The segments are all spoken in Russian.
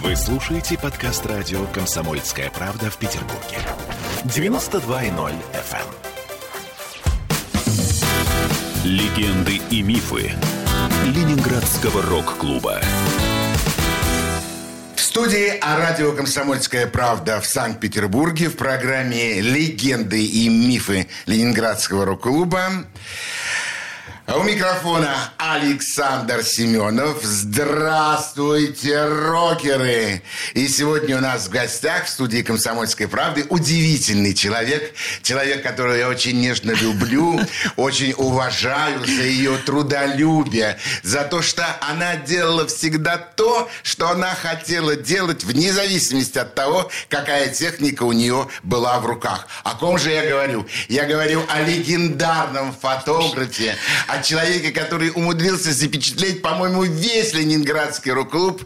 Вы слушаете подкаст радио «Комсомольская правда» в Петербурге. 92.0 FM. эм. Легенды и мифы Ленинградского рок-клуба. В студии о радио «Комсомольская правда» в Санкт-Петербурге в программе «Легенды и мифы Ленинградского рок-клуба». А у микрофона Александр Семенов. Здравствуйте, рокеры! И сегодня у нас в гостях в студии «Комсомольской правды» удивительный человек. Человек, которого я очень нежно люблю, очень уважаю за ее трудолюбие, за то, что она делала всегда то, что она хотела делать, вне зависимости от того, какая техника у нее была в руках. О ком же я говорю? Я говорю о легендарном фотографе, о человеке, который умудрился запечатлеть, по-моему, весь Ленинградский рок-клуб,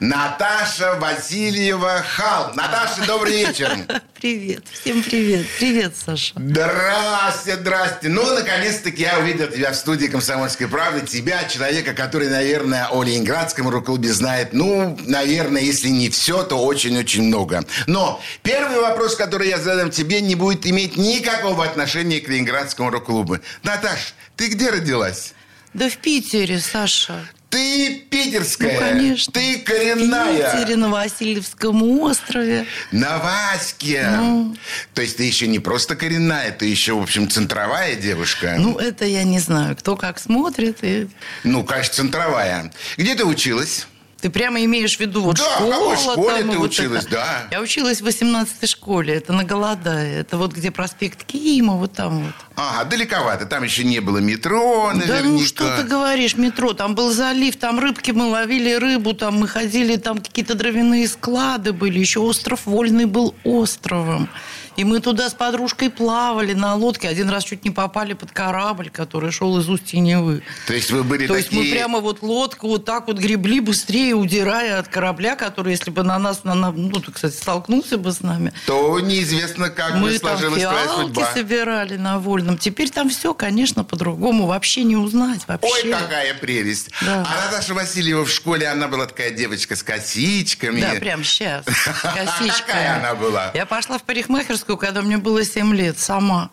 Наташа Васильева Хал. Наташа, добрый вечер. Привет, всем привет. Привет, Саша. Здрасте, здрасте. Ну, наконец-таки я увидел тебя в студии «Комсомольской правды». Тебя, человека, который, наверное, о Ленинградском рок-клубе знает, ну, наверное, если не все, то очень-очень много. Но первый вопрос, который я задам тебе, не будет иметь никакого отношения к Ленинградскому рок-клубу. Наташ, ты где родилась? Да в Питере, Саша. Ты питерская. Ну, конечно. Ты коренная. В Питере, на Васильевском острове. На Ваське. Ну. То есть ты еще не просто коренная, ты еще, в общем, центровая девушка. Ну, это я не знаю, кто как смотрит. И... Ну, конечно, центровая. Где ты училась? Ты прямо имеешь в виду вот Да, в школа? какой школе там, ты вот училась, это. да. Я училась в 18-й школе, это на Голодае. Это вот где проспект Кима, вот там вот. Ага, далековато. Там еще не было метро, наверняка. Да ну что ты говоришь, метро, там был залив, там рыбки, мы ловили рыбу, там мы ходили, там какие-то дровяные склады были, еще остров Вольный был островом. И мы туда с подружкой плавали на лодке, один раз чуть не попали под корабль, который шел из устья Невы. То есть вы были То есть такие... мы прямо вот лодку вот так вот гребли быстрее, удирая от корабля, который, если бы на нас, на, ну, кстати, столкнулся бы с нами, То неизвестно, как бы мы там сложилась твоя судьба. собирали на Вольном. Теперь там все, конечно, по-другому. Вообще не узнать. Вообще. Ой, какая прелесть. Да. А Наташа Васильева в школе, она была такая девочка с косичками. Да, прям сейчас. Косичка. Какая она была? Я пошла в парикмахерскую, когда мне было 7 лет, сама.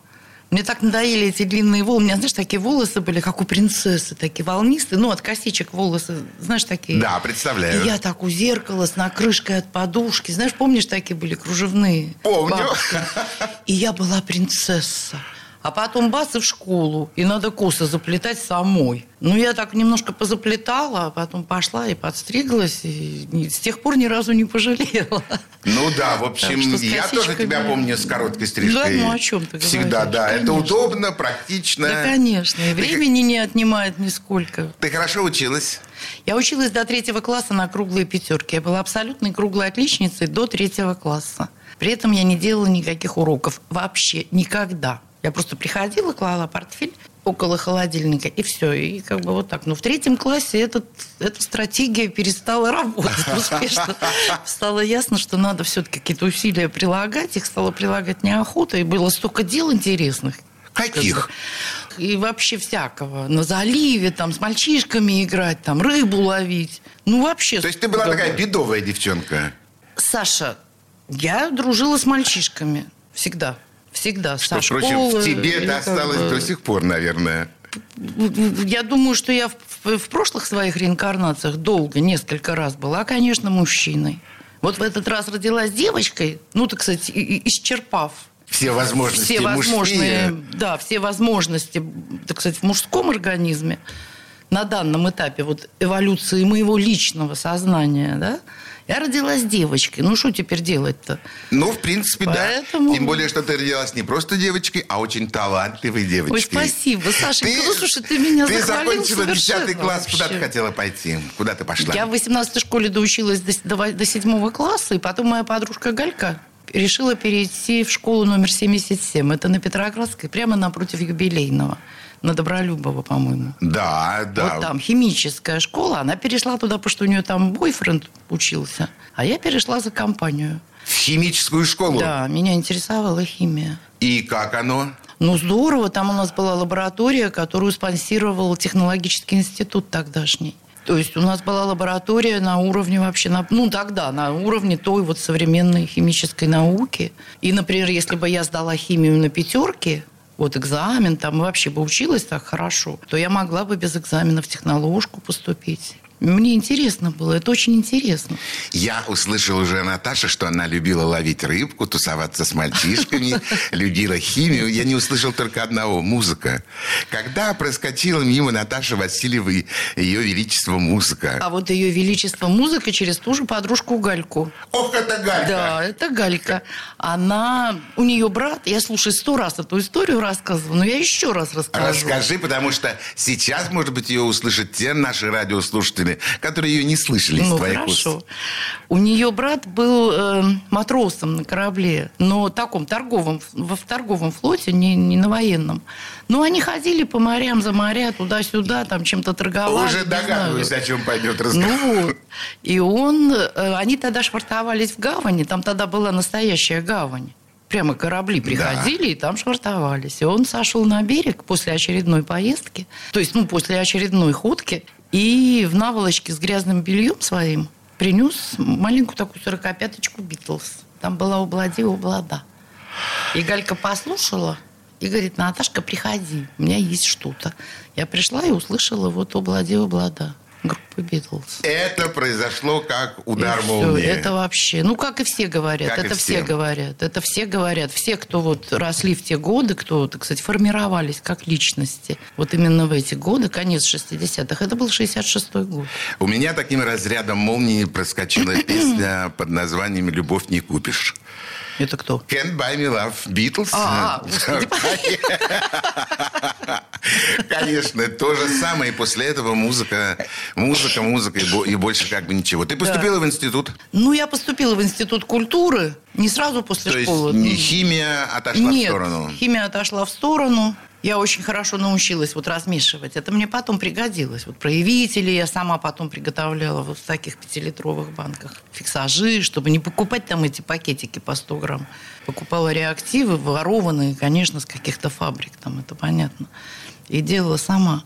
Мне так надоели эти длинные волосы. У меня, знаешь, такие волосы были, как у принцессы, такие волнистые. Ну, от косичек волосы, знаешь, такие. Да, представляю. И я так у зеркала с накрышкой от подушки. Знаешь, помнишь, такие были кружевные? Помню. Бабушка. И я была принцесса. А потом бац и в школу. И надо косы заплетать самой. Ну, я так немножко позаплетала, а потом пошла и подстриглась. И с тех пор ни разу не пожалела. Ну да, в общем, я тоже тебя помню с короткой стрижкой. Да, ну, о чем ты Всегда, говоришь? да. Это Конечно. удобно, практично. Да, конечно. И времени не отнимает нисколько. Ты хорошо училась? Я училась до третьего класса на круглые пятерки. Я была абсолютной круглой отличницей до третьего класса. При этом я не делала никаких уроков. Вообще никогда. Я просто приходила, клала портфель около холодильника, и все. И как бы вот так. Но в третьем классе этот, эта стратегия перестала работать успешно. Стало ясно, что надо все-таки какие-то усилия прилагать. Их стало прилагать неохота. И было столько дел интересных. Каких? И вообще всякого. На заливе, там, с мальчишками играть, там, рыбу ловить. Ну, вообще... То есть ты была такая бедовая девчонка? Саша, я дружила с мальчишками. Всегда. Всегда. Что, Со впрочем, школы в тебе это осталось бы- до сих пор, наверное. Я думаю, что я в, в- прошлых своих реинкарнациях долго, несколько раз была, конечно, мужчиной. Вот в этот раз родилась девочкой, ну, так сказать, исчерпав Все возможности все возможные, мужские. да, все возможности, так сказать, в мужском организме на данном этапе вот эволюции моего личного сознания, да, я родилась девочкой. Ну, что теперь делать-то? Ну, в принципе, Поэтому- да. Тем более, что ты родилась не просто девочкой, а очень талантливой девочкой. Ой, спасибо, Сашенька. Ну, слушай, ты меня Ты закончила 10 совершенно класс. Куда ты вообще. хотела пойти? Куда ты пошла? Я в 18 школе доучилась до, до, до 7 класса, и потом моя подружка Галька решила перейти в школу номер 77. Это на Петроградской, прямо напротив юбилейного. На Добролюбова, по-моему. Да, да. Вот там химическая школа. Она перешла туда, потому что у нее там бойфренд учился. А я перешла за компанию. В химическую школу. Да, меня интересовала химия. И как оно? Ну, здорово. Там у нас была лаборатория, которую спонсировал технологический институт тогдашний. То есть у нас была лаборатория на уровне вообще, на, ну тогда, на уровне той вот современной химической науки. И, например, если бы я сдала химию на пятерке, вот экзамен, там вообще бы училась так хорошо, то я могла бы без экзамена в техноложку поступить. Мне интересно было, это очень интересно. Я услышал уже Наташа, что она любила ловить рыбку, тусоваться с мальчишками, любила химию. Я не услышал только одного – музыка. Когда проскочила мимо Наташи Васильевой ее величество музыка? А вот ее величество музыка через ту же подружку Гальку. Ох, это Галька! Да, это Галька. Она, у нее брат, я, слушай, сто раз эту историю рассказывала, но я еще раз расскажу. Расскажи, потому что сейчас, может быть, ее услышат те наши радиослушатели, слушатели, которые ее не слышали ну, из твоих хорошо. уст. У нее брат был э, матросом на корабле, но таком торговом, в, в торговом флоте, не, не на военном. Но они ходили по морям, за моря, туда-сюда, там чем-то торговали. Уже догадываюсь, о чем пойдет разговор. Ну вот. И он, э, они тогда швартовались в гавани, там тогда была настоящая гавань прямо корабли приходили да. и там швартовались. И он сошел на берег после очередной поездки, то есть, ну, после очередной ходки, и в наволочке с грязным бельем своим принес маленькую такую сорокопяточку Битлз. Там была «Ублади, облада». И Галька послушала и говорит, Наташка, приходи, у меня есть что-то. Я пришла и услышала вот «Ублади, облада» группы Битлз. Это произошло как удар и молнии. Все, это вообще, ну как и все говорят, как это все. говорят, это все говорят, все, кто вот росли в те годы, кто, так сказать, формировались как личности, вот именно в эти годы, конец 60-х, это был 66-й год. У меня таким разрядом молнии проскочила песня под названием «Любовь не купишь». Это кто? Can't Buy Me Love, Beatles. А, Конечно, то же самое. И после этого музыка, музыка, музыка и больше как бы ничего. Ты поступила в институт? Ну, я поступила в институт культуры. Не сразу после школы. То есть химия отошла Нет, в сторону? химия отошла в сторону. Я очень хорошо научилась вот размешивать. Это мне потом пригодилось. Вот проявители я сама потом приготовляла вот в таких пятилитровых банках. Фиксажи, чтобы не покупать там эти пакетики по 100 грамм. Покупала реактивы, ворованные, конечно, с каких-то фабрик, там это понятно. И делала сама.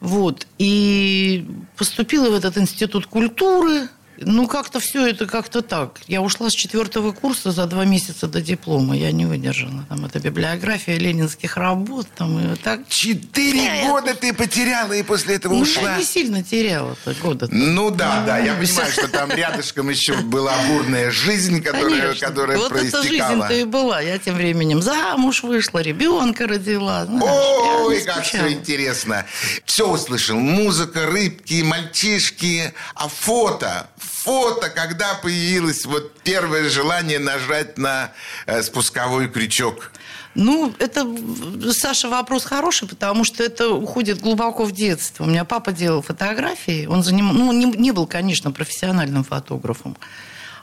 Вот. И поступила в этот институт культуры, ну, как-то все это как-то так. Я ушла с четвертого курса за два месяца до диплома. Я не выдержала. Там это библиография ленинских работ. Там, и так. Четыре Нет. года ты потеряла и после этого ну, ушла? Я не сильно теряла года. -то. Ну да, да. Я понимаю, что там рядышком еще была бурная жизнь, которая, Конечно. которая вот проистекала. Вот эта жизнь-то и была. Я тем временем замуж вышла, ребенка родила. Знаешь, Ой, как все интересно. Все услышал. Музыка, рыбки, мальчишки. А фото? Фото, когда появилось вот первое желание нажать на э, спусковой крючок? Ну, это, Саша, вопрос хороший, потому что это уходит глубоко в детство. У меня папа делал фотографии, он заним... ну, не, не был, конечно, профессиональным фотографом,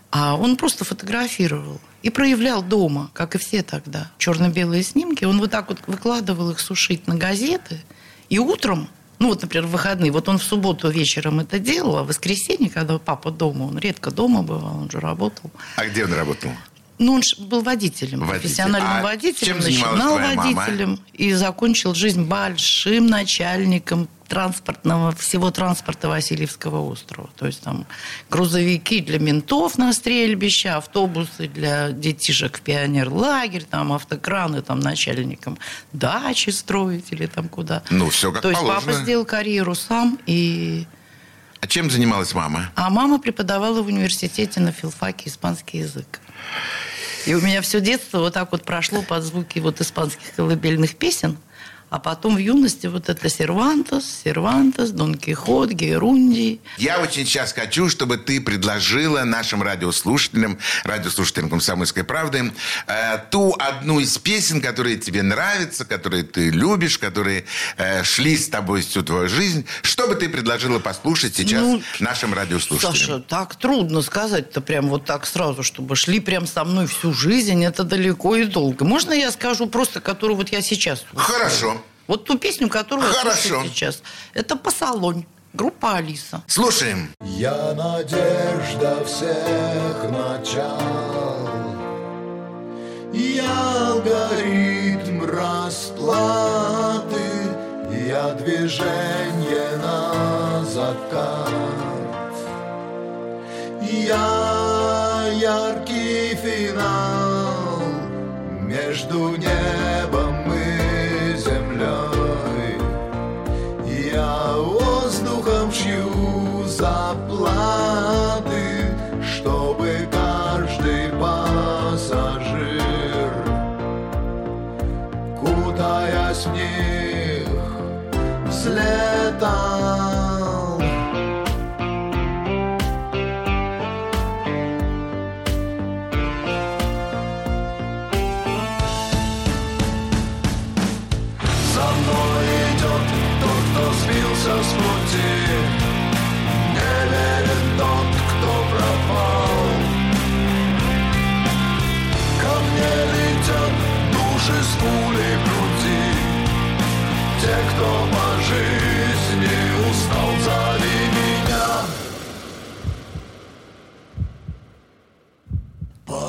а он просто фотографировал и проявлял дома, как и все тогда, черно-белые снимки. Он вот так вот выкладывал их сушить на газеты, и утром ну, вот, например, в выходные. Вот он в субботу вечером это делал, а в воскресенье, когда папа дома, он редко дома бывал, он же работал. А где он работал? Ну, он был водителем, Водитель. профессиональным а водителем, начинал водителем мама? и закончил жизнь большим начальником транспортного, всего транспорта Васильевского острова. То есть там грузовики для ментов на стрельбище, автобусы для детишек в пионерлагерь, там автокраны там начальникам дачи строить или там куда. Ну, все как То есть положено. папа сделал карьеру сам и... А чем занималась мама? А мама преподавала в университете на филфаке испанский язык. И у меня все детство вот так вот прошло под звуки вот испанских колыбельных песен. А потом в юности вот это Сервантос, Сервантос, Дон Кихот, Гейрунди. Я очень сейчас хочу, чтобы ты предложила нашим радиослушателям, радиослушателям «Комсомольской правды» э, ту одну из песен, которые тебе нравятся, которые ты любишь, которые э, шли с тобой всю твою жизнь. Что бы ты предложила послушать сейчас ну, нашим радиослушателям? Саша, так трудно сказать-то прям вот так сразу, чтобы шли прям со мной всю жизнь. Это далеко и долго. Можно я скажу просто, которую вот я сейчас слушаю? Хорошо. Вот ту песню, которую Хорошо. сейчас. Это «Посолонь». Группа Алиса. Слушаем. Я надежда всех начал, Я алгоритм расплаты, Я движение на закат Я яркий финал Между небом Кутаясь в них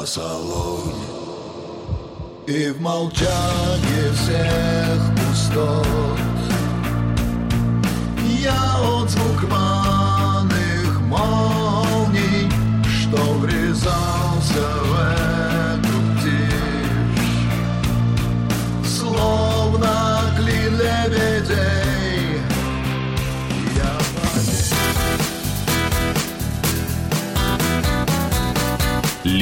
По салону и в молчании всех пустот. Я отзвук рваных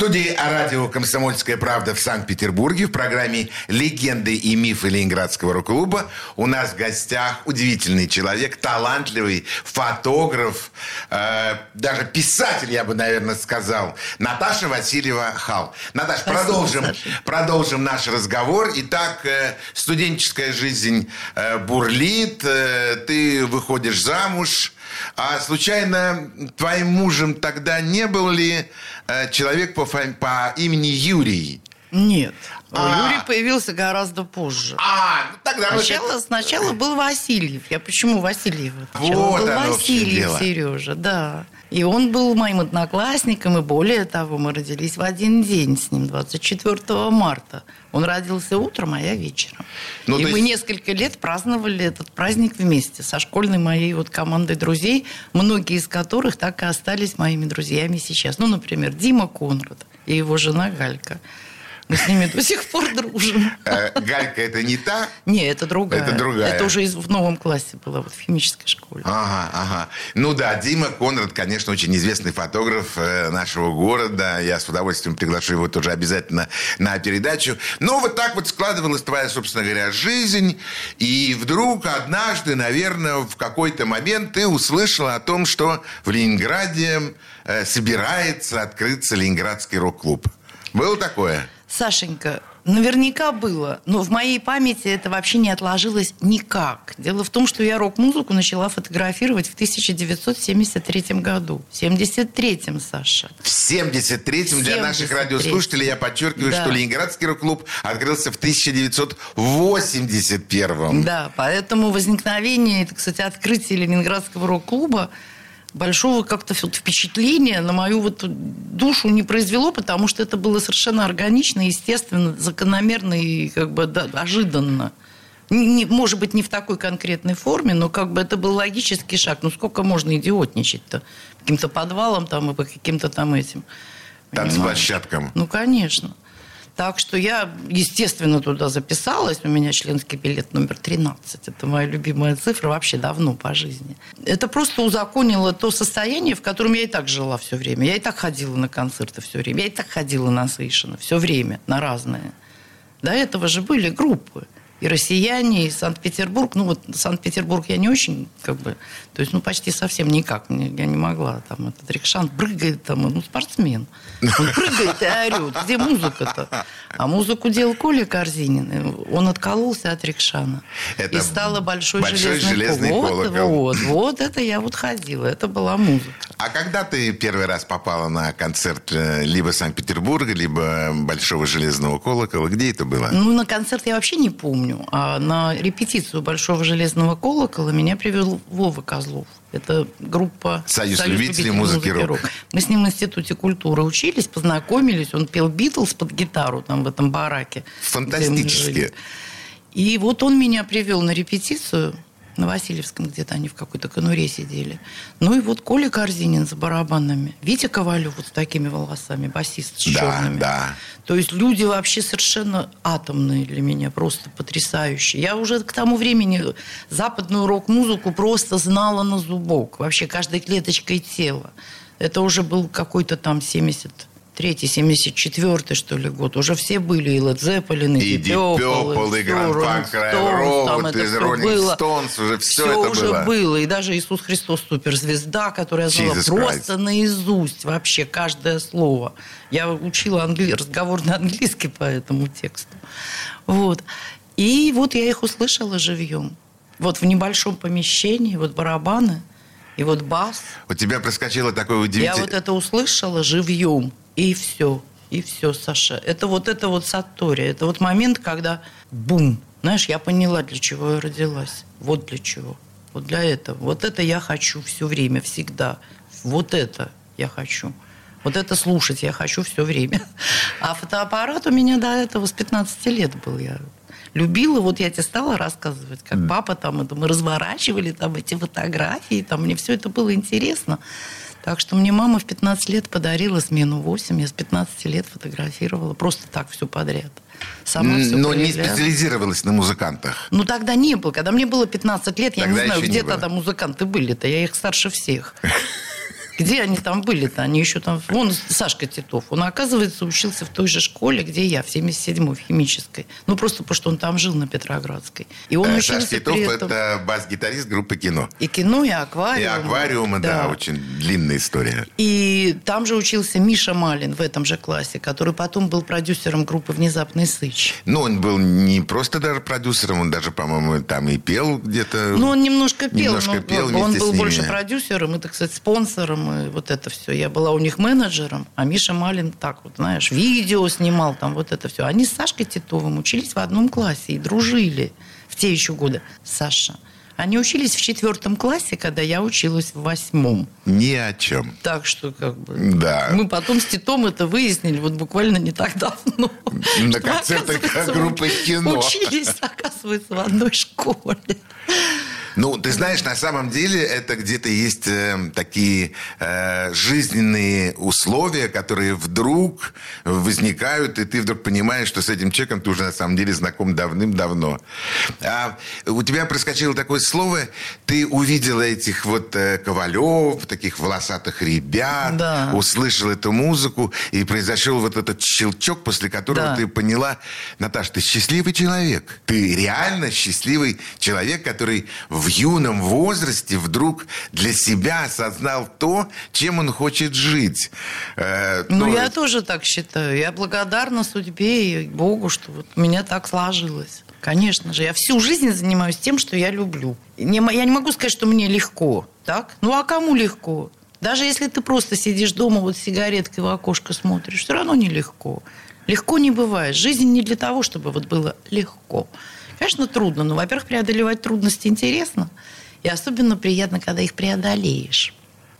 Студии радио «Комсомольская правда» в Санкт-Петербурге в программе «Легенды и мифы Ленинградского рок-клуба» у нас в гостях удивительный человек, талантливый фотограф, э, даже писатель, я бы, наверное, сказал, Наташа Васильева Хал. Наташа, Спасибо, продолжим, Саша. продолжим наш разговор. Итак, э, студенческая жизнь э, бурлит, э, ты выходишь замуж. А случайно твоим мужем тогда не был ли человек по, фами- по имени Юрий? Нет. А. Юрий появился гораздо позже. А, ну тогда Сначала, сначала был Васильев. Я почему Васильев? Вот был Васильев. Сережа, да. И он был моим одноклассником, и более того, мы родились в один день с ним, 24 марта. Он родился утром, а я вечером. Ну, и мы есть- несколько лет праздновали этот праздник вместе со школьной моей вот командой друзей, многие из которых так и остались моими друзьями сейчас. Ну, например, Дима Конрад и его жена Галька. Мы с ними до сих пор дружим. Э, Галька это не та? Не, это другая. Это другая. Это уже из- в новом классе было, вот в химической школе. Ага, ага. Ну да, Дима Конрад, конечно, очень известный фотограф э, нашего города. Я с удовольствием приглашу его тоже обязательно на передачу. Но вот так вот складывалась твоя, собственно говоря, жизнь. И вдруг однажды, наверное, в какой-то момент ты услышала о том, что в Ленинграде э, собирается открыться Ленинградский рок-клуб. Было такое? Сашенька, наверняка было, но в моей памяти это вообще не отложилось никак. Дело в том, что я рок-музыку начала фотографировать в 1973 году. В 73-м, Саша. В 73-м для наших 73-м. радиослушателей я подчеркиваю, Да. что Ленинградский рок-клуб открылся в 1981 Да, поэтому возникновение, это, кстати, открытие Ленинградского рок-клуба большого как-то впечатления на мою вот душу не произвело, потому что это было совершенно органично, естественно, закономерно и как бы да, ожиданно. Не- может быть, не в такой конкретной форме, но как бы это был логический шаг. Ну, сколько можно идиотничать-то? Каким-то подвалом там и по каким-то там этим. танцплощадкам. Ну, конечно. Так что я, естественно, туда записалась. У меня членский билет номер 13. Это моя любимая цифра вообще давно по жизни. Это просто узаконило то состояние, в котором я и так жила все время. Я и так ходила на концерты все время. Я и так ходила на Сейшина все время, на разные. До этого же были группы. И россияне, и Санкт-Петербург. Ну, вот Санкт-Петербург я не очень, как бы, то есть, ну, почти совсем никак. Мне, я не могла. Там этот Рикшан прыгает, там, ну, спортсмен. Он прыгает и орет. Где музыка-то? А музыку делал Коля Корзинин. Он откололся от Рикшана. Это и стало большой, большой железный, железный колокол. колокол. Вот, вот, вот это я вот ходила. Это была музыка. А когда ты первый раз попала на концерт э, либо Санкт-Петербурга, либо Большого Железного Колокола, где это было? Ну, на концерт я вообще не помню. А на репетицию Большого железного колокола меня привел Вова Козлов. Это группа Союз любителей музыки рок. Мы с ним в Институте культуры учились, познакомились. Он пел Битлз под гитару там в этом бараке. Фантастически. И вот он меня привел на репетицию на Васильевском где-то они в какой-то конуре сидели. Ну и вот Коля Корзинин за барабанами. Витя Ковалев вот с такими волосами, басист с Да, черными. да. То есть люди вообще совершенно атомные для меня, просто потрясающие. Я уже к тому времени западную рок-музыку просто знала на зубок. Вообще каждой клеточкой тела. Это уже был какой-то там 73-й, 74-й, что ли, год. Уже все были, и Led Zeppelin, и, Purple, и там это и было. Stones, уже всё Всё это уже было. было. И даже Иисус Христос суперзвезда, которую я знала просто наизусть вообще каждое слово. Я учила англи... разговорный английский по этому тексту. Вот. И вот я их услышала живьем. Вот в небольшом помещении, вот барабаны, и вот бас. У тебя проскочило такое Я удивительное... вот это услышала живьем, и все. И все, Саша. Это вот это вот Сатори. Это вот момент, когда бум. Знаешь, я поняла, для чего я родилась. Вот для чего. Вот для этого. Вот это я хочу все время, всегда. Вот это я хочу. Вот это слушать я хочу все время. А фотоаппарат у меня до этого с 15 лет был. Я любила, вот я тебе стала рассказывать, как папа там это, мы разворачивали там эти фотографии, там мне все это было интересно. Так что мне мама в 15 лет подарила смену 8, я с 15 лет фотографировала просто так все подряд. Сама всё Но не проявляла. специализировалась на музыкантах. Ну, тогда не было. Когда мне было 15 лет, я Тогда не знаю, не где было. тогда музыканты были-то. Я их старше всех. Где они там были-то? Они еще там... Вон Сашка Титов. Он, оказывается, учился в той же школе, где я, в 77-й, в химической. Ну, просто потому что он там жил на Петроградской. И он Э, учился Саш Титов этом... это бас-гитарист группы «Кино». И кино, и И аквариум. аквариумы, да, очень длинная история. И там же учился Миша Малин в этом же классе, который потом был продюсером группы «Внезапный сыч». Ну, он был не просто даже продюсером, он даже, по-моему, там и пел где-то. Ну, он немножко пел. Немножко но пел он был больше продюсером и, так сказать, спонсором, и вот это все. Я была у них менеджером, а Миша Малин так вот, знаешь, видео снимал, там вот это все. Они с Сашкой Титовым учились в одном классе и дружили в те еще годы. Саша. Они учились в четвертом классе, когда я училась в восьмом. Ни о чем. Так что, как бы... Да. Мы потом с Титом это выяснили, вот буквально не так давно. На концертах группы «Кино». Учились, оказывается, в одной школе. Ну, ты знаешь, на самом деле это где-то есть э, такие э, жизненные условия, которые вдруг возникают, и ты вдруг понимаешь, что с этим человеком ты уже на самом деле знаком давным-давно. А у тебя проскочило такое слово, ты увидела этих вот э, Ковалев, таких волосатых ребят, Да. услышал эту музыку, и произошел вот этот щелчок, после которого Да. ты поняла, Наташа, ты счастливый человек. Ты реально счастливый человек, который в юном возрасте вдруг для себя осознал то, чем он хочет жить. Э, Ну, то- я тоже так считаю. Я благодарна судьбе и Богу, что вот у меня так сложилось. Конечно же, я всю жизнь занимаюсь тем, что я люблю. Не я не могу сказать, что мне легко, так? Ну, а кому легко? Даже если ты просто сидишь дома, вот сигареткой в окошко смотришь, все равно нелегко. Легко не бывает. Жизнь не для того, чтобы вот было легко. Конечно, трудно, но, во-первых, преодолевать трудности интересно. И особенно приятно, когда их преодолеешь.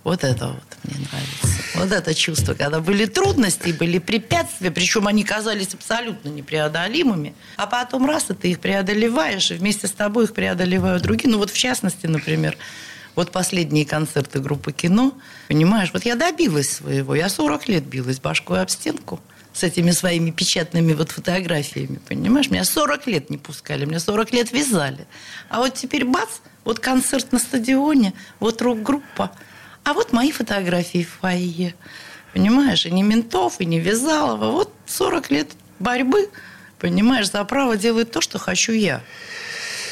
Вот это вот мне нравится. Вот это чувство, когда были трудности, были препятствия, причем они казались абсолютно непреодолимыми, а потом раз, и ты их преодолеваешь, и вместе с тобой их преодолевают другие. Ну вот в частности, например, вот последние концерты группы «Кино», понимаешь, вот я добилась своего, я 40 лет билась башкой об стенку с этими своими печатными вот фотографиями, понимаешь? Меня 40 лет не пускали, меня 40 лет вязали. А вот теперь бац, вот концерт на стадионе, вот рок-группа, а вот мои фотографии в фойе. Понимаешь, и не Ментов, и не Вязалова. Вот 40 лет борьбы, Понимаешь, за право делает то, что хочу я.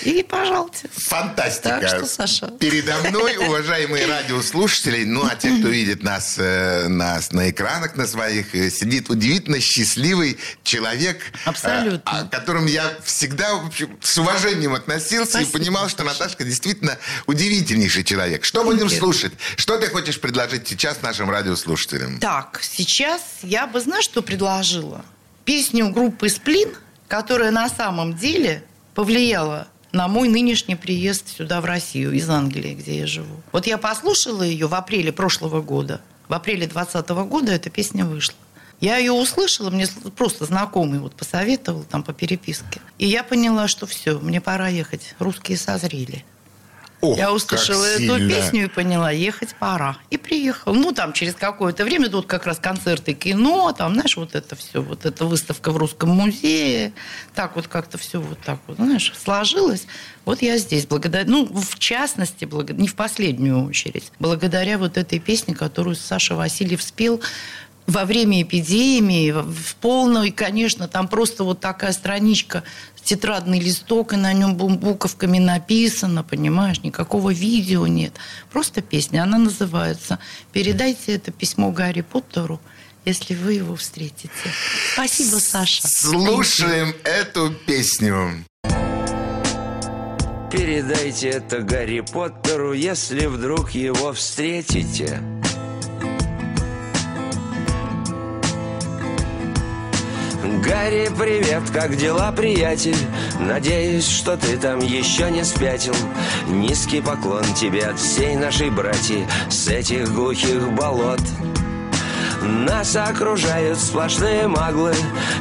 И, пожалуйста. Фантастика. Так что, Саша. Передо мной, уважаемые радиослушатели, ну, а те, кто видит нас, э, нас на экранах на своих, э, сидит удивительно счастливый человек. Абсолютно. э, о котором я всегда в общем, с уважением относился Спасибо, и понимал, что Саша. Наташка действительно удивительнейший человек. Что будем слушать? Что ты хочешь предложить сейчас нашим радиослушателям? Так, сейчас я бы, знаешь, что предложила? Песню группы «Сплин», которая на самом деле повлияла на мой нынешний приезд сюда, в Россию, из Англии, где я живу. Вот я послушала ее в апреле прошлого года. В апреле 2020 года эта песня вышла. Я ее услышала, мне просто знакомый вот посоветовал там по переписке. И я поняла, что все, мне пора ехать. Русские созрели. Ох, Я услышала эту сильно. песню и поняла, ехать пора. И приехал. Ну, там через какое-то время тут как раз концерты кино, там, знаешь, вот это все, вот эта выставка в Русском музее. Так вот как-то все вот так вот, знаешь, сложилось. Вот я здесь, благодаря, ну, в частности, благо- не в последнюю очередь, благодаря вот этой песне, которую Саша Васильев спел во время эпидемии, в полной, конечно, там просто вот такая страничка, тетрадный листок, и на нем бу- буковками написано, понимаешь, никакого видео нет. Просто песня, она называется «Передайте это письмо Гарри Поттеру, если вы его встретите». Спасибо, Саша. Слушаем эту песню. Передайте это Гарри Поттеру, если вдруг его встретите. Гарри, привет, как дела, приятель? Надеюсь, что ты там еще не спятил. Низкий поклон тебе от всей нашей братьи С этих глухих болот. Нас окружают сплошные маглы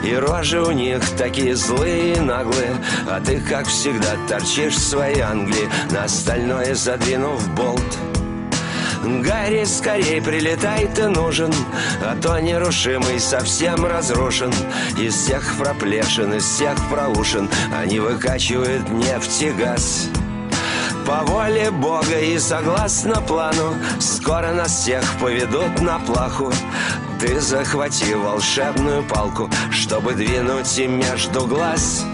И рожи у них такие злые и наглые. А ты, как всегда, торчишь в своей Англии На остальное задвинув болт Гарри, скорей прилетай, ты нужен А то нерушимый совсем разрушен. Из всех проплешин, из всех проушин Они выкачивают нефть и газ. По воле Бога и согласно плану Скоро нас всех поведут на плаху. Ты захвати волшебную палку Чтобы двинуть им между глаз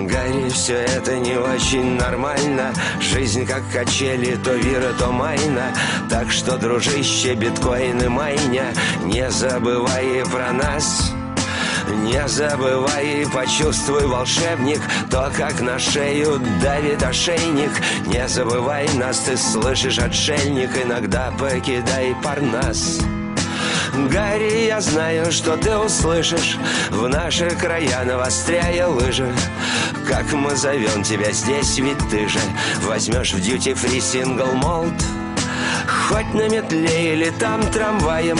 Гарри, все это не очень нормально. Жизнь как качели, то вира, то майна. Так что, дружище, биткоин и майня Не забывай про нас. Не забывай и почувствуй, волшебник То, как на шею давит ошейник. Не забывай нас, ты слышишь, отшельник Иногда покидай парнас Гарри, я знаю, что ты услышишь. В наши края навостряя лыжи Как мы зовем тебя здесь, ведь ты же Возьмешь в дьюти-фри сингл молд Хоть на метле или там трамваем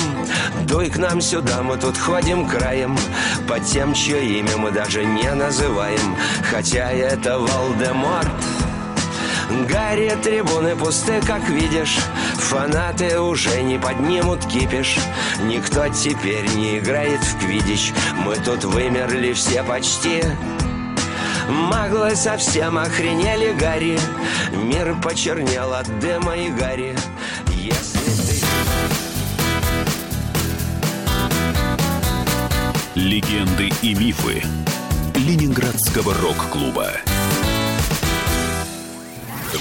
Дуй к нам сюда, мы тут ходим краем. Под тем, чье имя мы даже не называем Хотя это Волдеморт Гарри, трибуны пусты, как видишь. Фанаты уже не поднимут кипиш. Никто теперь не играет в квидич. Мы тут вымерли все почти. Маглы совсем охренели, Гарри. Мир почернел от дыма и гари. Если ты... Легенды и мифы Ленинградского рок-клуба.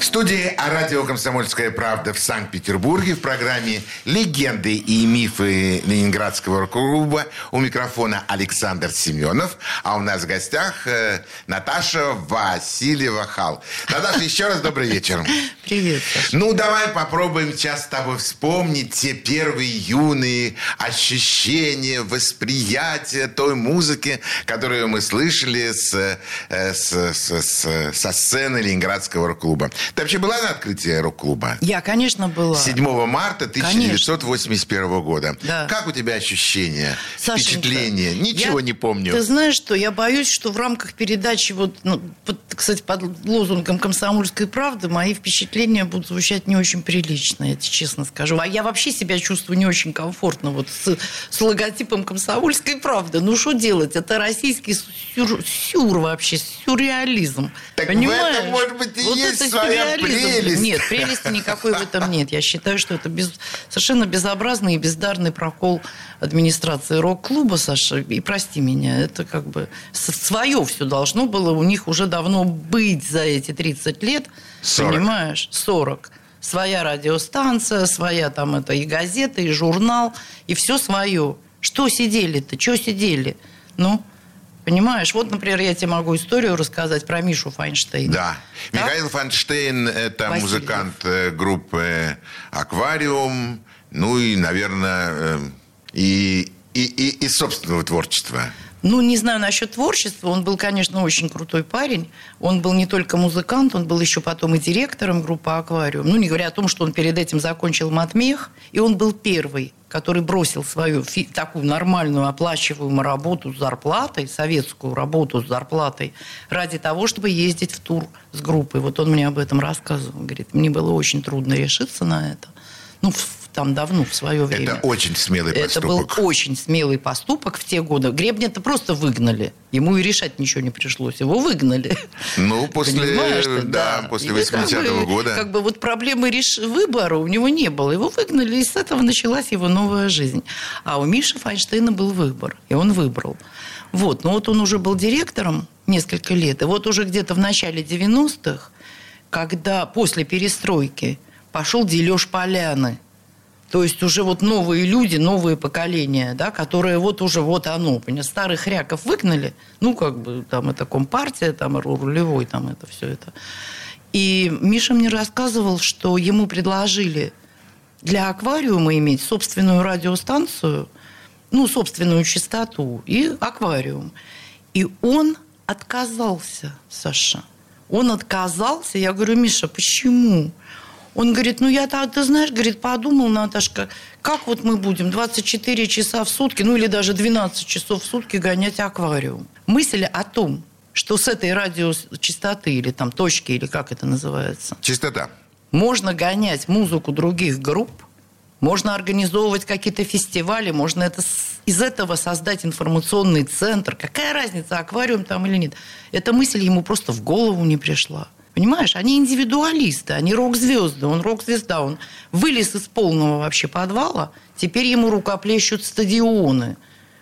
В студии о радио «Комсомольская правда» в Санкт-Петербурге в программе «Легенды и мифы Ленинградского рок-клуба» у микрофона Александр Семенов, а у нас в гостях э, Наташа Васильева-Хал. Наташа, еще раз добрый вечер. Привет, Саша. Ну, давай попробуем сейчас с тобой вспомнить те первые юные ощущения, восприятия той музыки, которую мы слышали с, э, с- с- с- со сцены Ленинградского рок-клуба. Ты вообще была на открытии рок-клуба? Я, конечно, была. 7 марта 1981 года. Да. Как у тебя ощущения, Сашенька, впечатления? Ничего я- не помню. Ты знаешь что, я боюсь, что в рамках передачи, вот, ну, под- кстати, под лозунгом «Комсомольской правды» мои впечатления будут звучать не очень прилично, я тебе честно скажу. А я вообще себя чувствую не очень комфортно вот с, с логотипом «Комсомольской правды». Ну, что делать? Это российский сюр, сюр вообще, сюрреализм. Так в Понимаешь? этом, может быть, и Вот есть своя прелесть. Нет, прелести никакой в этом нет. Я считаю, что это без- совершенно безобразный и бездарный прокол администрации рок-клуба, Саша. И прости меня, это как бы свое все должно было у них уже давно быть за эти 30 лет. 40. Понимаешь? 40. Своя радиостанция, своя там это и газета, и журнал, и все свое. Что сидели-то? Что сидели? Ну, понимаешь? Вот, например, я тебе могу историю рассказать про Мишу Файнштейна. Да. Так? Михаил Фанштейн – это Васильев. музыкант э, группы «Аквариум», ну и, наверное, э, и, и, и, и собственного творчества. Ну, не знаю насчет творчества. Он был, конечно, очень крутой парень. Он был не только музыкант, он был еще потом и директором группы «Аквариум». Ну, не говоря о том, что он перед этим закончил матмех. И он был первый, который бросил свою такую нормальную оплачиваемую работу с зарплатой, советскую работу с зарплатой, ради того, чтобы ездить в тур с группой. Вот он мне об этом рассказывал. Говорит, мне было очень трудно решиться на это. Ну, там давно, в свое время. Это очень смелый Это поступок. был очень смелый поступок в те годы. Гребня-то просто выгнали. Ему и решать ничего не пришлось. Его выгнали. Ну, после, ты? да, после И как 80-го бы- года. Как бы вот проблемы реш... выбора у него не было. Его выгнали, и с этого началась его новая жизнь. А у Миши Файнштейна был выбор, и он выбрал. Вот, но вот он уже был директором несколько лет, и вот уже где-то в начале 90-х, когда после перестройки пошел дележ поляны, то есть уже вот новые люди, новые поколения, да, которые вот уже вот оно, понимаешь, старых ряков выгнали, ну, как бы там это компартия, там ру- рулевой, там это все это. И Миша мне рассказывал, что ему предложили для аквариума иметь собственную радиостанцию, ну, собственную частоту и аквариум. И он отказался, Саша. Он отказался. Я говорю, Миша, почему? Он говорит, ну я, так, ты знаешь, говорит, подумал, Наташка, как вот мы будем 24 часа в сутки, ну или даже 12 часов в сутки гонять аквариум. Мысль о том, что с этой радиочастоты или там точки, или как это называется, Чистота. можно гонять музыку других групп, можно организовывать какие-то фестивали, можно это, из этого создать информационный центр. Какая разница, аквариум там или нет? Эта мысль ему просто в голову не пришла. Понимаешь, они индивидуалисты, они рок-звезды, он рок-звезда, он вылез из полного вообще подвала, теперь ему рукоплещут стадионы.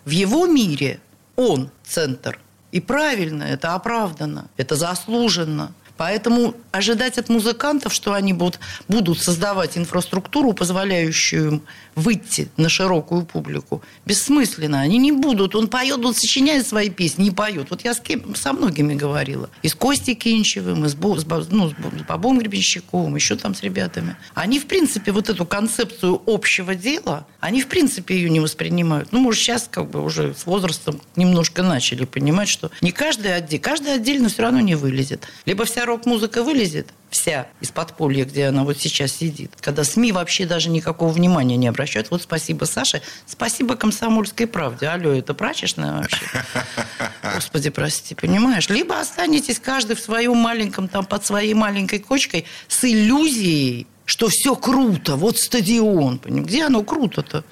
В его мире он центр. И правильно, это оправдано, это заслуженно. Поэтому ожидать от музыкантов, что они будут, будут создавать инфраструктуру, позволяющую им выйти на широкую публику, бессмысленно. Они не будут. Он поет, он сочиняет свои песни, не поет. Вот я с кем, со многими говорила. И с Костей Кинчевым, и с, Бо- с, ну, с Бобом Гребенщиковым, еще там с ребятами. Они, в принципе, вот эту концепцию общего дела, они, в принципе, ее не воспринимают. Ну, может, сейчас как бы уже с возрастом немножко начали понимать, что не каждый отдельно, каждый отдельно все равно не вылезет. Либо вся рок-музыка вылезет, вся из подполья, где она вот сейчас сидит, когда СМИ вообще даже никакого внимания не обращают. Вот спасибо Саше, спасибо «Комсомольской правде». Алло, это прачечная вообще? Господи, прости, понимаешь? Либо останетесь каждый в своем маленьком, там, под своей маленькой кочкой с иллюзией, что все круто, вот стадион. Где оно круто-то?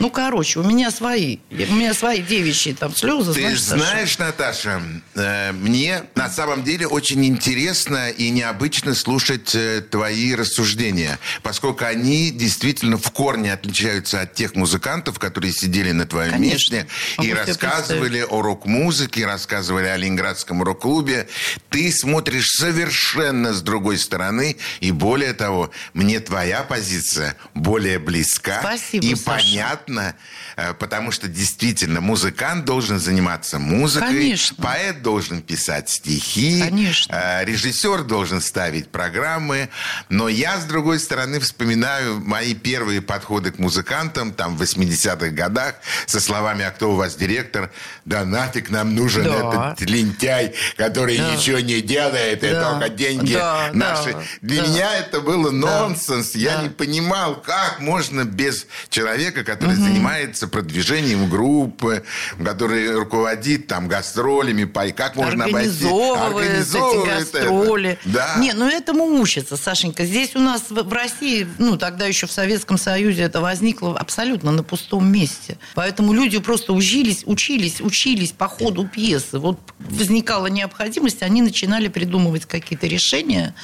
Ну, короче, у меня свои, у меня свои девичьи там слезы. Ты знаешь, Саша. знаешь, Наташа, э, мне на самом деле очень интересно и необычно слушать э, твои рассуждения, поскольку они действительно в корне отличаются от тех музыкантов, которые сидели на твоем Конечно. месте Могу и рассказывали о рок-музыке, рассказывали о Ленинградском рок-клубе. Ты смотришь совершенно с другой стороны, и более того, мне твоя позиция более близка Спасибо, и Саша. понятна приятно, э, потому что действительно музыкант должен заниматься музыкой, Конечно. поэт должен писать стихи, Конечно. э, режиссер должен ставить программы. Но я, с другой стороны, вспоминаю мои первые подходы к музыкантам там в 80-х годах со словами «А кто у вас директор?» «Да нафиг нам нужен Да. этот лентяй, который Да. ничего не делает, и Да. только деньги Да, наши». да, Для да. меня это было нонсенс. Я да. не понимал, как можно без человека, который занимается продвижением группы, который руководит там гастролями, как можно обойти... организовывает эти организовывает это. гастроли. Да. Не, ну этому учатся, Сашенька. Здесь у нас в в России, ну тогда еще в Советском Союзе это возникло абсолютно на пустом месте. Поэтому люди просто учились, учились, учились по ходу пьесы. Вот возникала необходимость, они начинали придумывать какие-то решения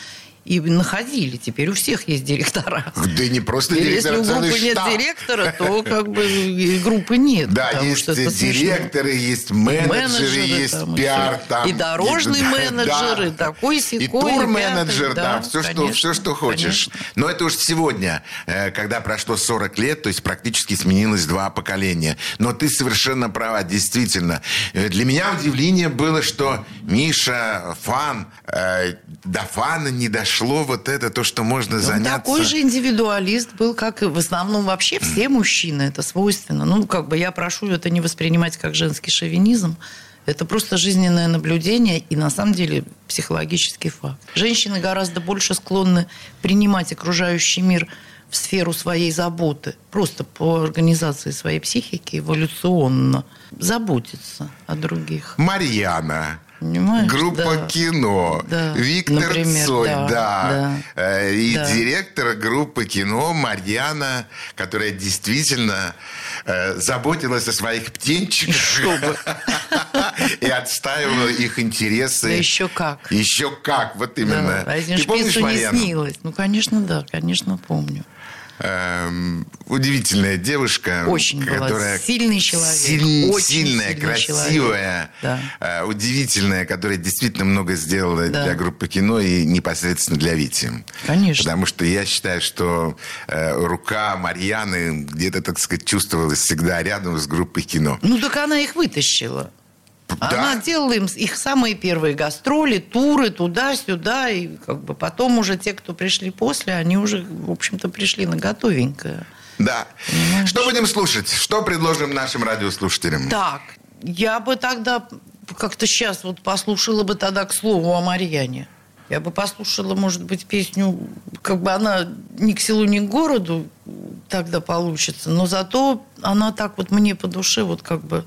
и находили. Теперь у всех есть директора. Да не просто И директор, если у целый группы нет штаб. директора, то как бы и группы нет. Да, есть что это смешно. директоры, есть менеджеры, Менеджеры есть там, и пиар там. И дорожный да, менеджер, и да. такой, И сякой, и турменеджер, да, да, все, что, конечно, все, что хочешь. конечно. Но это уж сегодня, э, когда прошло 40 лет, то есть практически сменилось два поколения. Но ты совершенно права, действительно. Э, Для меня удивление было, что Миша, фан, э, до фана не дошло вот это, то, что можно Он заняться... такой же индивидуалист был, как и в основном вообще все мужчины. Это свойственно. Ну, как бы я прошу это не воспринимать как женский шовинизм. Это просто жизненное наблюдение и, на самом деле, психологический факт. Женщины гораздо больше склонны принимать окружающий мир в сферу своей заботы. Просто по организации своей психики эволюционно. Заботиться о других. Марьяна. Понимаешь? Группа Да. кино. Да. Виктор Например, Цой, да, да. да. Э, И Да. директор группы кино Марьяна, которая действительно э, заботилась о своих птенчиках. Чтобы. И отстаивала их интересы. Да еще как. Еще как, вот именно. Да, а Ты помнишь пьесу не Марьяну? снилось? Ну, конечно, да, конечно, помню. Эм, удивительная девушка, Очень была. которая Сильный человек. сильн- Очень сильная, сильный красивая, человек. Да. э, удивительная, которая действительно много сделала Да. для группы кино и непосредственно для Вити. Конечно. Потому что я считаю, что э, рука Марьяны где-то, так сказать, чувствовалась всегда рядом с группой кино. Ну, так она их вытащила. Да. Она делала им их самые первые гастроли, туры туда-сюда. И как бы потом уже те, кто пришли после, они уже, в общем-то, пришли на готовенькое. Да. Что будем слушать? Что предложим нашим радиослушателям? Так, я бы тогда как-то сейчас вот послушала бы тогда к слову о Марьяне. Я бы послушала, может быть, песню, как бы она ни к селу, ни к городу тогда получится, но зато она так вот мне по душе вот как бы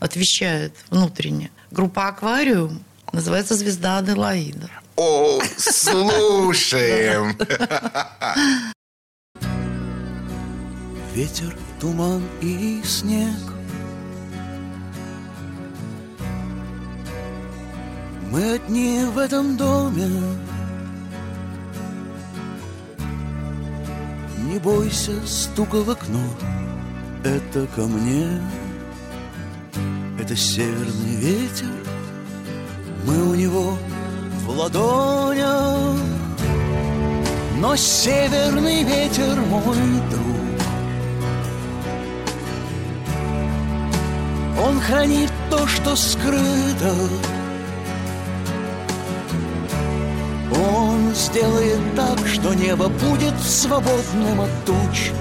отвечает внутренне. Группа «Аквариум» называется «Звезда Аделаида». О, слушаем! Ветер, туман и снег Мы одни в этом доме Не бойся стука в окно Это ко мне Это северный ветер Мы у него в ладонях. Но северный ветер мой друг Он хранит то, что скрыто. Он сделает так, что небо будет свободным от туч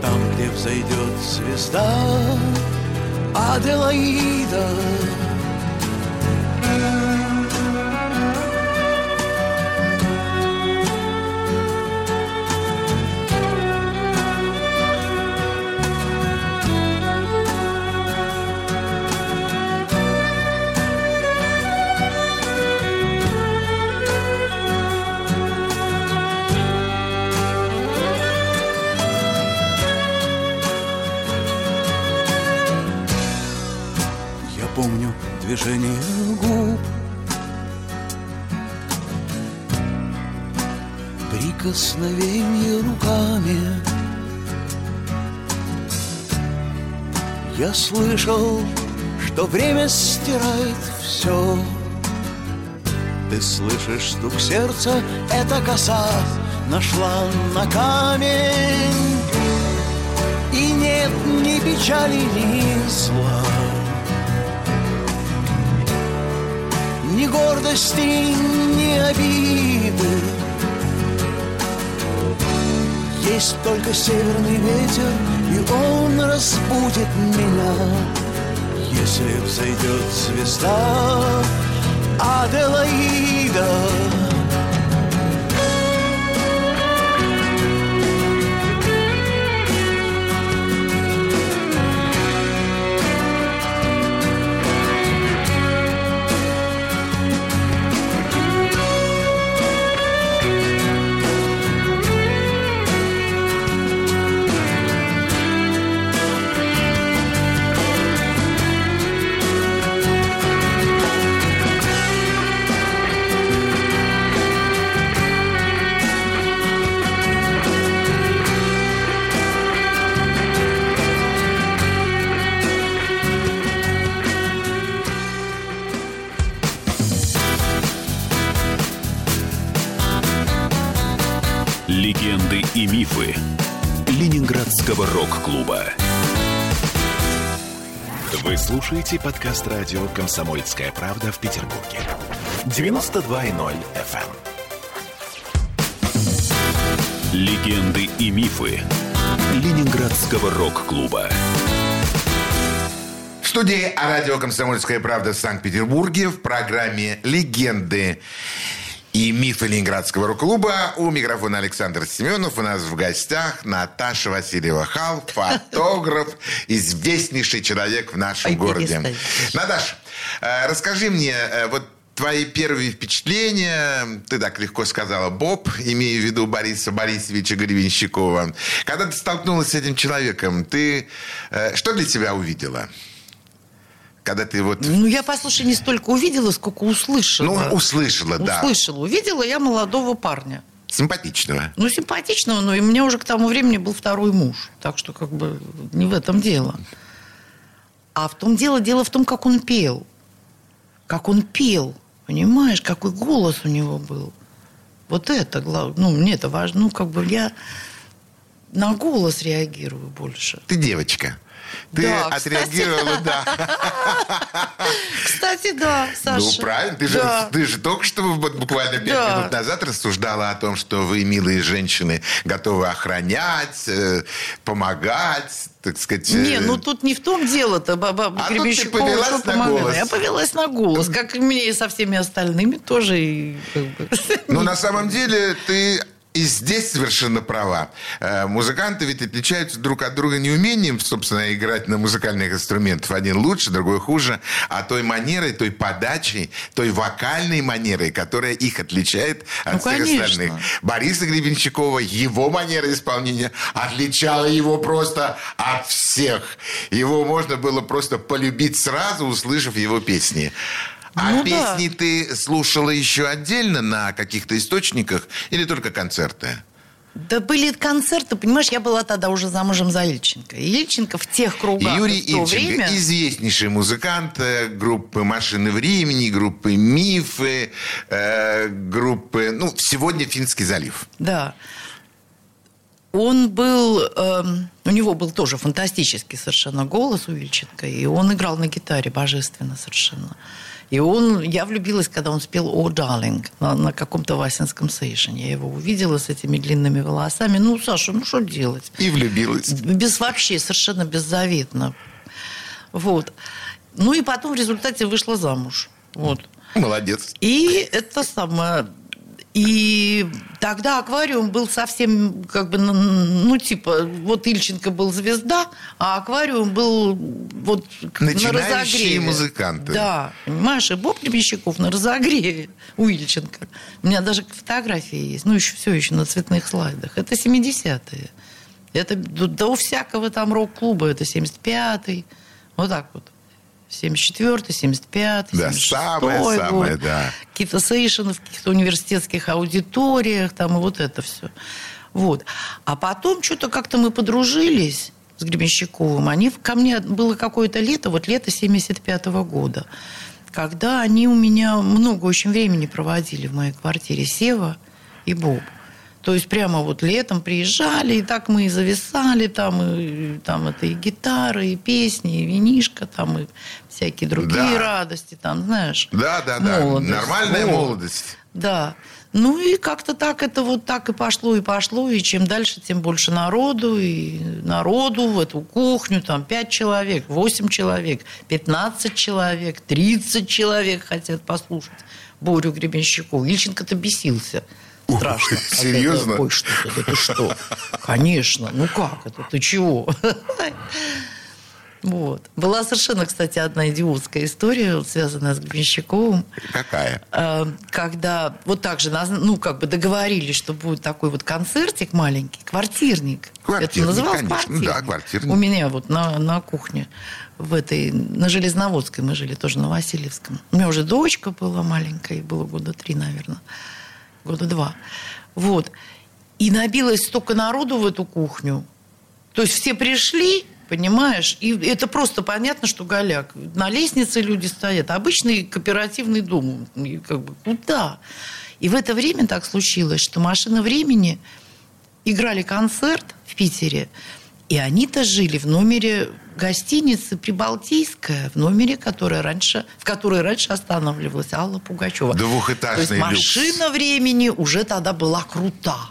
Там, где взойдет звезда Аделаида Прикосновение руками. Я слышал, что время стирает все Ты слышишь стук сердца, эта коса Нашла на камень. И нет ни печали, ни зла. Ни гордости, ни обиды Есть только северный ветер И он разбудит меня. Если взойдет звезда Аделаида и мифы Ленинградского рок-клуба. Вы слушаете подкаст радио «Комсомольская правда» в Петербурге. 92.0 FM. Легенды и мифы Ленинградского рок-клуба. В студии радио «Комсомольская правда» в Санкт-Петербурге в программе «Легенды и мифы Ленинградского рок-клуба». У микрофона Александр Семенов. У нас в гостях Наташа Васильева-Хал, фотограф, известнейший человек в нашем Ой, городе. перестань. Наташ, э, расскажи мне, э, вот твои первые впечатления, ты так легко сказала, Боб, имея в виду Бориса Борисовича Гребенщикова. Когда ты столкнулась с этим человеком, ты э, что для тебя увидела? Когда ты вот... Ну, я, послушай, не столько увидела, сколько услышала. Ну, услышала, да. Услышала. Увидела я молодого парня. Симпатичного. Ну, симпатичного, но и у меня уже к тому времени был второй муж. Так что, как бы, не в этом дело. А в том дело, дело в том, как он пел. Как он пел. Понимаешь, какой голос у него был. Вот это, ну, мне это важно. Ну, как бы я на голос реагирую больше. Ты девочка. Ты Да, кстати. отреагировала, да. Кстати, да, Саша. Ну, правильно. Ты же, Да. ты же только что буквально пять Да. минут назад рассуждала о том, что вы, милые женщины, готовы охранять, э, помогать, так сказать. э, Не, ну тут не в том дело-то, баба А тут Гребенщикова, повелась на помогала. голос. Я повелась на голос, как и мне и со всеми остальными тоже. и. Ну, на самом деле, ты и здесь совершенно права. Э, Музыканты ведь отличаются друг от друга не умением, собственно, играть на музыкальных инструментах. Один лучше, другой хуже. А той манерой, той подачей, той вокальной манерой, которая их отличает от Ну, всех конечно. остальных. Бориса Гребенщикова, его манера исполнения отличала его просто от всех. Его можно было просто полюбить сразу, услышав его песни. А Ну да. песни ты слушала еще отдельно на каких-то источниках или только концерты? Да были концерты, понимаешь, я была тогда уже замужем за Ильченко. И Ильченко в тех кругах Юрий в то Ильченко, время... известнейший музыкант э, группы «Машины времени», группы «Мифы», э, группы... Ну, сегодня «Финский залив». Да. Он был... эм, у него был тоже фантастический совершенно голос у Ильченко. И он играл на гитаре божественно совершенно. И он... Я влюбилась, когда он спел «О, Дарлинг» на, на каком-то Васинском сейшене. Я его увидела с этими длинными волосами. Ну, Саша, ну что делать? И влюбилась. Без вообще, совершенно беззаветно. Вот. Ну и потом в результате вышла замуж. Вот. Молодец. И это самое... И тогда аквариум был совсем как бы, ну, типа, вот Ильченко был звезда, а аквариум был вот к- на Начинающие разогреве. музыканты. Да, понимаешь, и Боб Гребенщиков на разогреве у Ильченко. У меня даже фотографии есть, ну, еще все еще на цветных слайдах. Это 70-е. Это до, до всякого там рок-клуба, это 75-й, вот так вот. 74-й, 75-й, Да, 76-й самое-самое, год. да. Какие-то сейшены в каких-то университетских аудиториях, там, и вот это все. Вот. А потом что-то как-то мы подружились с Гребенщиковым. Они ко мне было какое-то лето, вот лето 75-го года, когда они у меня много очень времени проводили в моей квартире, Сева и Боб. То есть прямо вот летом приезжали, и так мы и зависали там, и там это и гитары, и песни, и винишка, там, и всякие другие Да. радости, там, знаешь. Да, да, да. молодость. Нормальная Вот. молодость. Да. Ну и как-то так это вот так и пошло, и пошло, и чем дальше, тем больше народу, и народу в эту кухню, там 5 человек, 8 человек, 15 человек, 30 человек хотят послушать Борю Гребенщикову. Ильченко-то бесился. Страшно. Серьезно? Ой, что да ты что? Конечно. Ну как это? Ты чего? Вот. Была совершенно, кстати, одна идиотская история, связанная с Гребенщиковым. Какая? Э, когда вот так же, ну, как бы договорились, что будет такой вот концертик маленький, квартирник. Квартирник, Это называлось конечно. квартирник. Да, квартирник. У меня вот на, на кухне в этой, на Железноводской мы жили, тоже на Васильевском. У меня уже дочка была маленькая, ей было года три, наверное, года два. Вот. И набилось столько народу в эту кухню. То есть все пришли, понимаешь, и это просто понятно, что голяк. На лестнице люди стоят. Обычный кооперативный дом. И как бы куда? И в это время так случилось, что «Машина времени» играли концерт в Питере, и они-то жили в номере гостиницы «Прибалтийская», в номере, которая раньше, в которой раньше останавливалась Алла Пугачева. Двухэтажный То есть машина времени уже тогда была крута.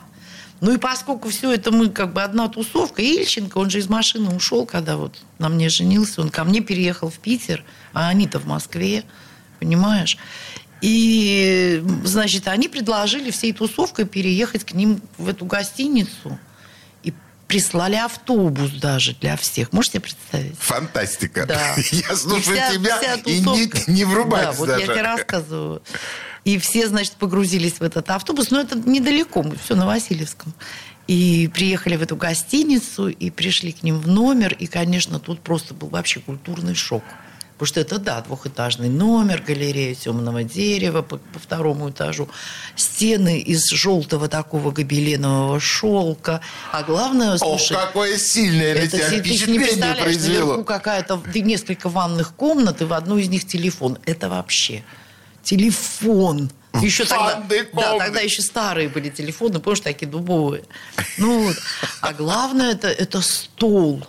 Ну и поскольку все это мы как бы одна тусовка, Ильченко, он же из машины ушел, когда вот на мне женился, он ко мне переехал в Питер, а они-то в Москве, понимаешь? И, значит, они предложили всей тусовкой переехать к ним в эту гостиницу. И прислали автобус даже для всех. Можете себе представить? Фантастика. Да. Я И слушаю вся- тебя вся и не, не врубаюсь Да, вот даже. я тебе рассказываю. И все, значит, погрузились в этот автобус. Но это недалеко, мы все на Васильевском. И приехали в эту гостиницу, и пришли к ним в номер. И, конечно, тут просто был вообще культурный шок. Потому что это, да, двухэтажный номер, галерея темного дерева по, по второму этажу, стены из желтого такого гобеленового шелка. А главное, Ох, слушай, какое сильное это тебя ты, ты не представляешь, произвело. наверху какая-то, ты несколько ванных комнат, и в одной из них телефон. Это вообще телефон. Еще тогда, да, тогда еще старые были телефоны, помнишь, такие дубовые. Ну вот. А главное, это, это стол.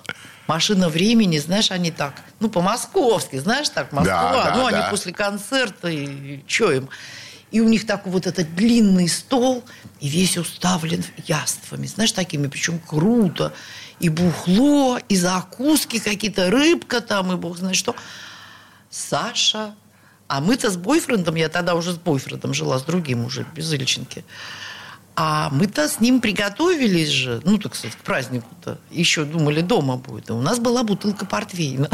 Машина времени, знаешь, они так, ну, по-московски, знаешь, так, Москва. Да, да, ну, да. они после концерта, и что им? И у них такой вот этот длинный стол, и весь уставлен яствами, знаешь, такими, причем круто. И бухло, и закуски какие-то, рыбка там, и бог знает что. Саша, а мы-то с бойфрендом, я тогда уже с бойфрендом жила, с другим уже, без Ильченки. А мы-то с ним приготовились же, ну, так сказать, к празднику-то. Еще думали, дома будет. И у нас была бутылка портвейна.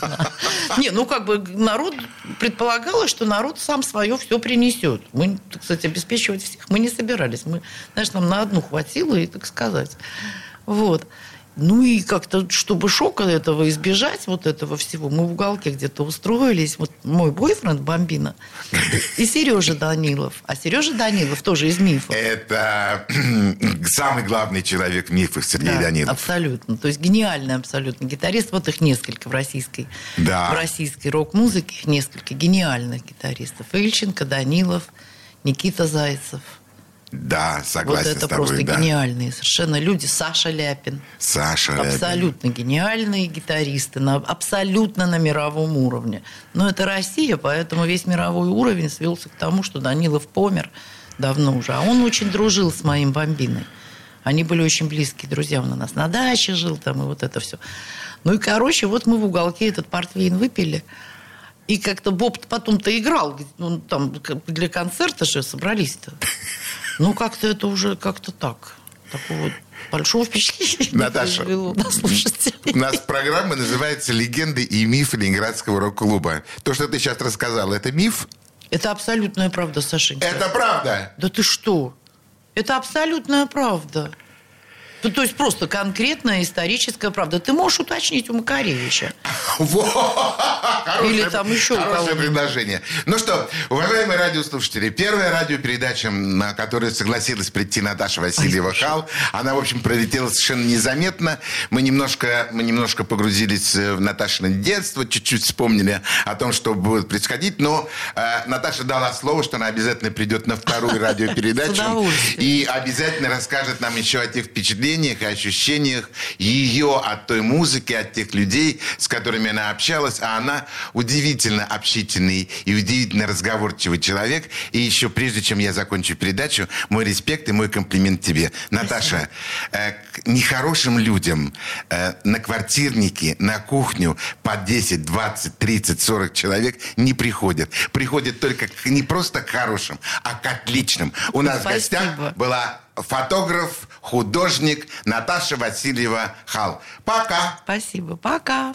Не, ну, как бы народ, предполагалось, что народ сам свое все принесет. Мы, так сказать, обеспечивать всех мы не собирались. Мы, знаешь, нам на одну хватило, и так сказать. Вот. Ну и как-то, чтобы шока этого избежать, вот этого всего, мы в уголке где-то устроились. Вот мой бойфренд Бомбина и Сережа Данилов. А Сережа Данилов тоже из мифа. Это самый главный человек мифов Сергей Да, Данилов. Абсолютно. То есть гениальный абсолютно гитарист. Вот их несколько в российской, Да. в российской рок-музыке. Их несколько гениальных гитаристов. Ильченко, Данилов, Никита Зайцев. Да, согласен вот это с тобой, просто да. гениальные совершенно люди. Саша Ляпин. Саша Ляпин. Абсолютно гениальные гитаристы, на, абсолютно на мировом уровне. Но это Россия, поэтому весь мировой уровень свелся к тому, что Данилов помер давно уже. А он очень дружил с моим бомбиной. Они были очень близкие друзья. Он у нас на даче жил там, и вот это все. Ну и, короче, вот мы в уголке этот портвейн выпили. И как-то Боб потом-то играл. Ну, там для концерта же собрались-то. Ну, как-то это уже как-то так. Такого большого впечатления Наташа. У нас программа называется «Легенды и мифы Ленинградского рок-клуба». То, что ты сейчас рассказал, это миф? Это абсолютная правда, Сашенька. Это правда? Да ты что? Это абсолютная правда. Ну, то есть просто конкретная историческая правда. Ты можешь уточнить у Макаревича. Во! Хорошее, Или там еще хорошее предложение. Ну что, уважаемые радиослушатели, первая радиопередача, на которую согласилась прийти Наташа Васильева Хал, она, в общем, пролетела совершенно незаметно. Мы немножко, мы немножко погрузились э, в Наташино детство, чуть-чуть вспомнили о том, что будет происходить, но э, Наташа дала слово, что она обязательно придет на вторую радиопередачу и обязательно расскажет нам еще о тех впечатлениях и ощущениях ее от той музыки, от тех людей, с которыми она общалась. А она удивительно общительный и удивительно разговорчивый человек. И еще прежде, чем я закончу передачу, мой респект и мой комплимент тебе. Наташа, э, к нехорошим людям э, на квартирнике, на кухню по 10, 20, 30, 40 человек не приходят. Приходят только к- не просто к хорошим, а к отличным. У нас в гостях Спасибо. была фотограф, художник Наташа Васильева Хал. Пока! Спасибо. Пока.